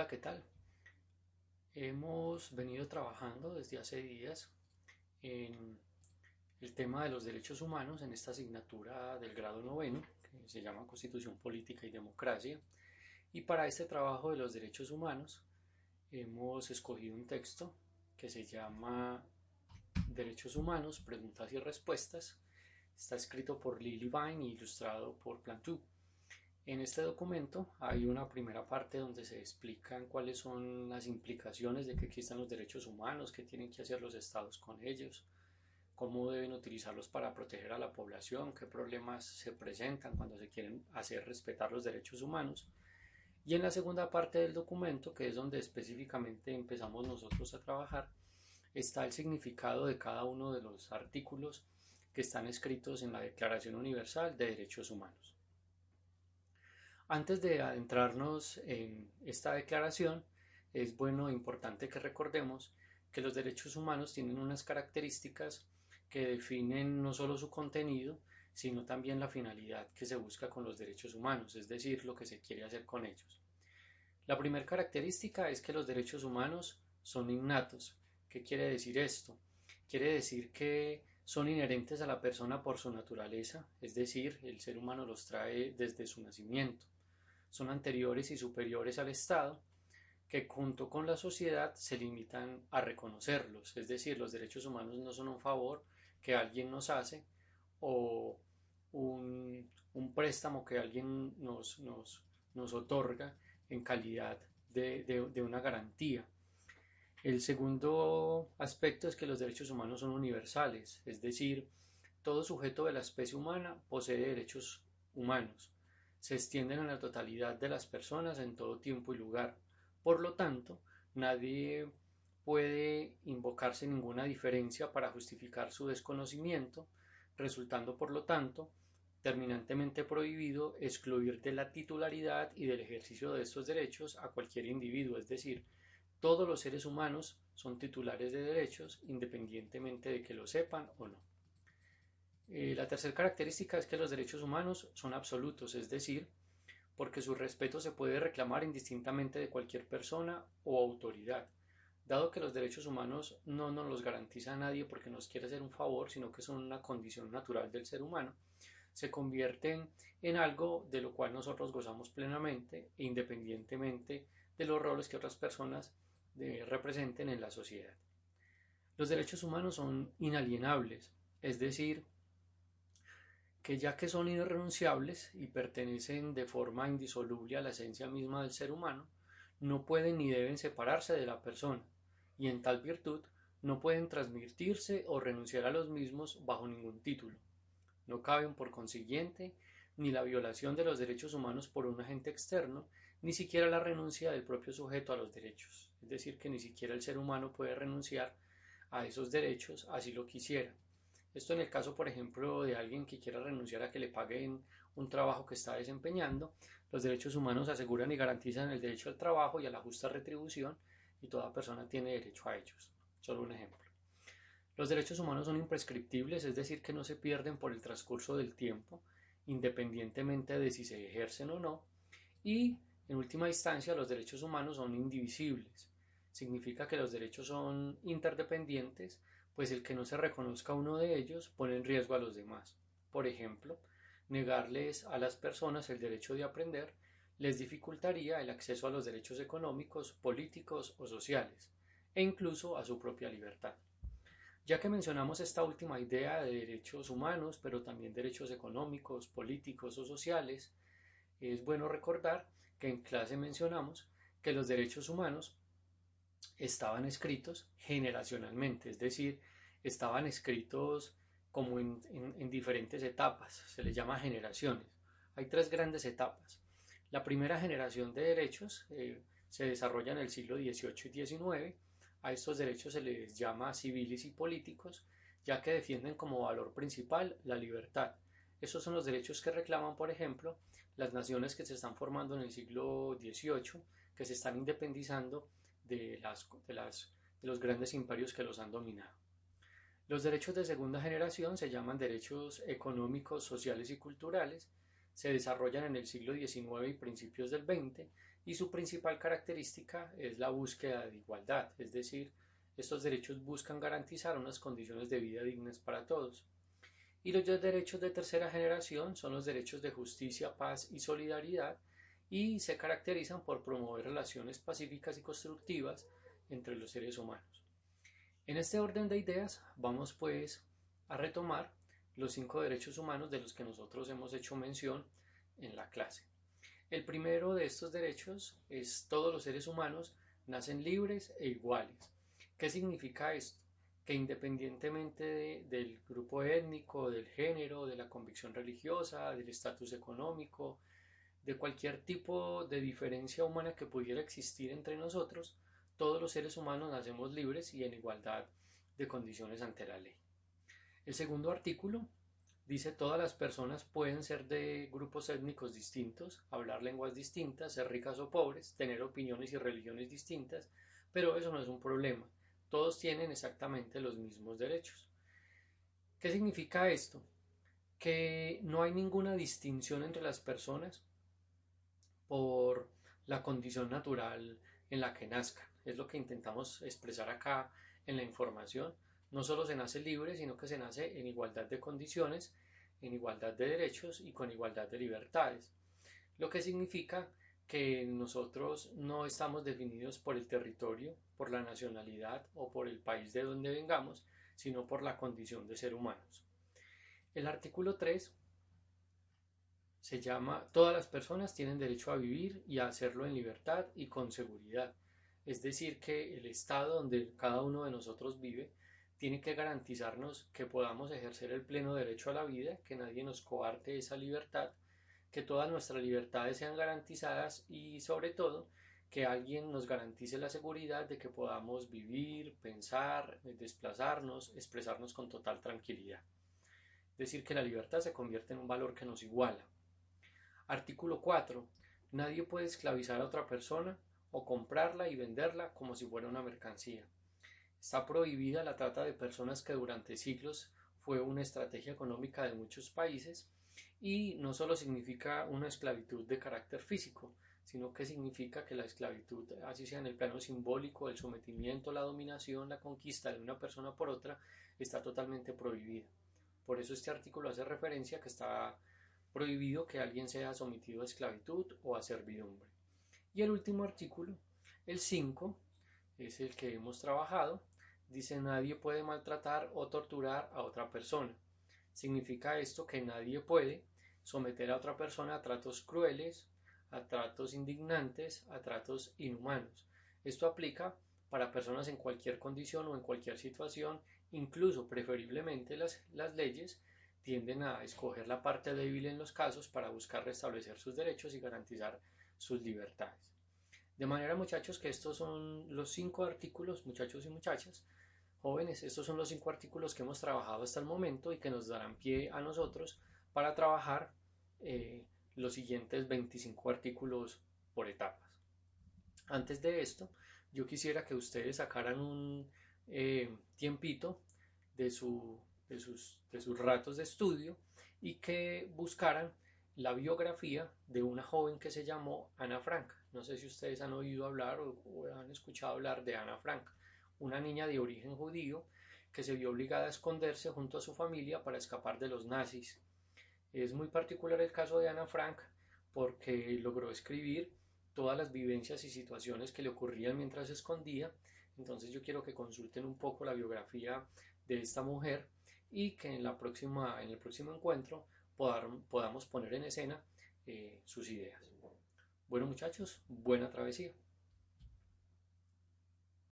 Hola, ¿qué tal? Hemos venido trabajando desde hace días en el tema de los derechos humanos en esta asignatura del grado noveno, que se llama Constitución Política y Democracia. Y para este trabajo de los derechos humanos hemos escogido un texto que se llama Derechos Humanos, Preguntas y Respuestas. Está escrito por Lily Vine y ilustrado por Plantu. En este documento hay una primera parte donde se explican cuáles son las implicaciones de que existan los derechos humanos, qué tienen que hacer los estados con ellos, cómo deben utilizarlos para proteger a la población, qué problemas se presentan cuando se quieren hacer respetar los derechos humanos. Y en la segunda parte del documento, que es donde específicamente empezamos nosotros a trabajar, está el significado de cada uno de los artículos que están escritos en la Declaración Universal de Derechos Humanos. Antes de adentrarnos en esta declaración, es bueno e importante que recordemos que los derechos humanos tienen unas características que definen no solo su contenido, sino también la finalidad que se busca con los derechos humanos, es decir, lo que se quiere hacer con ellos. La primera característica es que los derechos humanos son innatos. ¿Qué quiere decir esto? Quiere decir que son inherentes a la persona por su naturaleza, es decir, el ser humano los trae desde su nacimiento son anteriores y superiores al Estado, que junto con la sociedad se limitan a reconocerlos, es decir, los derechos humanos no son un favor que alguien nos hace o un, préstamo que alguien nos, otorga en calidad de una garantía. El segundo aspecto es que los derechos humanos son universales, es decir, todo sujeto de la especie humana posee derechos humanos se extienden a la totalidad de las personas en todo tiempo y lugar. Por lo tanto, nadie puede invocarse ninguna diferencia para justificar su desconocimiento, resultando por lo tanto terminantemente prohibido excluir de la titularidad y del ejercicio de estos derechos a cualquier individuo, es decir, todos los seres humanos son titulares de derechos independientemente de que lo sepan o no. Eh, la tercera característica es que los derechos humanos son absolutos, es decir, porque su respeto se puede reclamar indistintamente de cualquier persona o autoridad. Dado que los derechos humanos no nos los garantiza nadie porque nos quiere hacer un favor, sino que son una condición natural del ser humano, se convierten en algo de lo cual nosotros gozamos plenamente e independientemente de los roles que otras personas eh, representen en la sociedad. Los derechos humanos son inalienables, es decir, que ya que son irrenunciables y pertenecen de forma indisoluble a la esencia misma del ser humano, no pueden ni deben separarse de la persona, y en tal virtud no pueden transmitirse o renunciar a los mismos bajo ningún título. No caben, por consiguiente, ni la violación de los derechos humanos por un agente externo, ni siquiera la renuncia del propio sujeto a los derechos, es decir, que ni siquiera el ser humano puede renunciar a esos derechos así lo quisiera. Esto en el caso, por ejemplo, de alguien que quiera renunciar a que le paguen un trabajo que está desempeñando, los derechos humanos aseguran y garantizan el derecho al trabajo y a la justa retribución y toda persona tiene derecho a ellos. Solo un ejemplo. Los derechos humanos son imprescriptibles, es decir, que no se pierden por el transcurso del tiempo, independientemente de si se ejercen o no. Y, en última instancia, los derechos humanos son indivisibles. Significa que los derechos son interdependientes pues el que no se reconozca uno de ellos pone en riesgo a los demás. Por ejemplo, negarles a las personas el derecho de aprender les dificultaría el acceso a los derechos económicos, políticos o sociales, e incluso a su propia libertad. Ya que mencionamos esta última idea de derechos humanos, pero también derechos económicos, políticos o sociales, es bueno recordar que en clase mencionamos que los derechos humanos estaban escritos generacionalmente, es decir, estaban escritos como en, diferentes etapas, se les llama generaciones. Hay tres grandes etapas. La primera generación de derechos eh, se desarrolla en el siglo XVIII y XIX. A estos derechos se les llama civiles y políticos, ya que defienden como valor principal la libertad. Estos son los derechos que reclaman, por ejemplo, las naciones que se están formando en el siglo XVIII, que se están independizando de, los grandes imperios que los han dominado. Los derechos de segunda generación se llaman derechos económicos, sociales y culturales. se desarrollan en el siglo XIX y principios del XX y su principal característica es la búsqueda de igualdad, es decir, estos derechos buscan garantizar unas condiciones de vida dignas para todos. Y los derechos de tercera generación son los derechos de justicia, paz y solidaridad y se caracterizan por promover relaciones pacíficas y constructivas entre los seres humanos. En este orden de ideas vamos pues a retomar los cinco derechos humanos de los que nosotros hemos hecho mención en la clase. El primero de estos derechos es todos los seres humanos nacen libres e iguales. ¿Qué significa esto? Que independientemente del grupo étnico, del género, de la convicción religiosa, del estatus económico, de cualquier tipo de diferencia humana que pudiera existir entre nosotros, todos los seres humanos nacemos libres y en igualdad de condiciones ante la ley. El segundo artículo dice todas las personas pueden ser de grupos étnicos distintos, hablar lenguas distintas, ser ricas o pobres, tener opiniones y religiones distintas, pero eso no es un problema. Todos tienen exactamente los mismos derechos. ¿Qué significa esto? Que no hay ninguna distinción entre las personas por la condición natural en la que nazcan. Es lo que intentamos expresar acá en la información no solo se nace libre, sino que se nace en igualdad de condiciones, en igualdad de derechos y con igualdad de libertades. Lo que significa que nosotros no estamos definidos por el territorio, por la nacionalidad o por el país de donde vengamos, sino por la condición de ser humanos. El artículo 3 se llama Todas las personas tienen derecho a vivir y a hacerlo en libertad y con seguridad. Es decir, que el estado donde cada uno de nosotros vive tiene que garantizarnos que podamos ejercer el pleno derecho a la vida, que nadie nos coarte esa libertad, que todas nuestras libertades sean garantizadas y sobre todo que alguien nos garantice la seguridad de que podamos vivir, pensar, desplazarnos, expresarnos con total tranquilidad. Es decir, que la libertad se convierte en un valor que nos iguala. Artículo 4. Nadie puede esclavizar a otra persona o comprarla y venderla como si fuera una mercancía. Está prohibida la trata de personas que durante siglos fue una estrategia económica de muchos países y no solo significa una esclavitud de carácter físico, sino que significa que la esclavitud, así sea en el plano simbólico, el sometimiento, la dominación, la conquista de una persona por otra, está totalmente prohibida. Por eso este artículo hace referencia que está prohibido que alguien sea sometido a esclavitud o a servidumbre. Y el último artículo, el 5, es el que hemos trabajado, dice nadie puede maltratar o torturar a otra persona. Significa esto que nadie puede someter a otra persona a tratos crueles, a tratos indignantes, a tratos inhumanos. Esto aplica para personas en cualquier condición o en cualquier situación, incluso preferiblemente las, las leyes tienden a escoger la parte débil en los casos para buscar restablecer sus derechos y garantizar sus libertades. De manera, muchachos, que estos son los cinco artículos, muchachos y muchachas, Jóvenes, estos son los cinco artículos que hemos trabajado hasta el momento y que nos darán pie a nosotros para trabajar eh, los siguientes 25 artículos por etapas. Antes de esto, yo quisiera que ustedes sacaran un eh, tiempito de, de sus ratos de estudio y que buscaran la biografía de una joven que se llamó Ana Frank. No sé si ustedes han oído hablar o han escuchado hablar de Ana Frank una niña de origen judío que se vio obligada a esconderse junto a su familia para escapar de los nazis. Es muy particular el caso de Ana Frank porque logró escribir todas las vivencias y situaciones que le ocurrían mientras se escondía. Entonces yo quiero que consulten un poco la biografía de esta mujer y que en, la próxima, en el próximo encuentro podamos poner en escena eh, sus ideas. Bueno muchachos, buena travesía.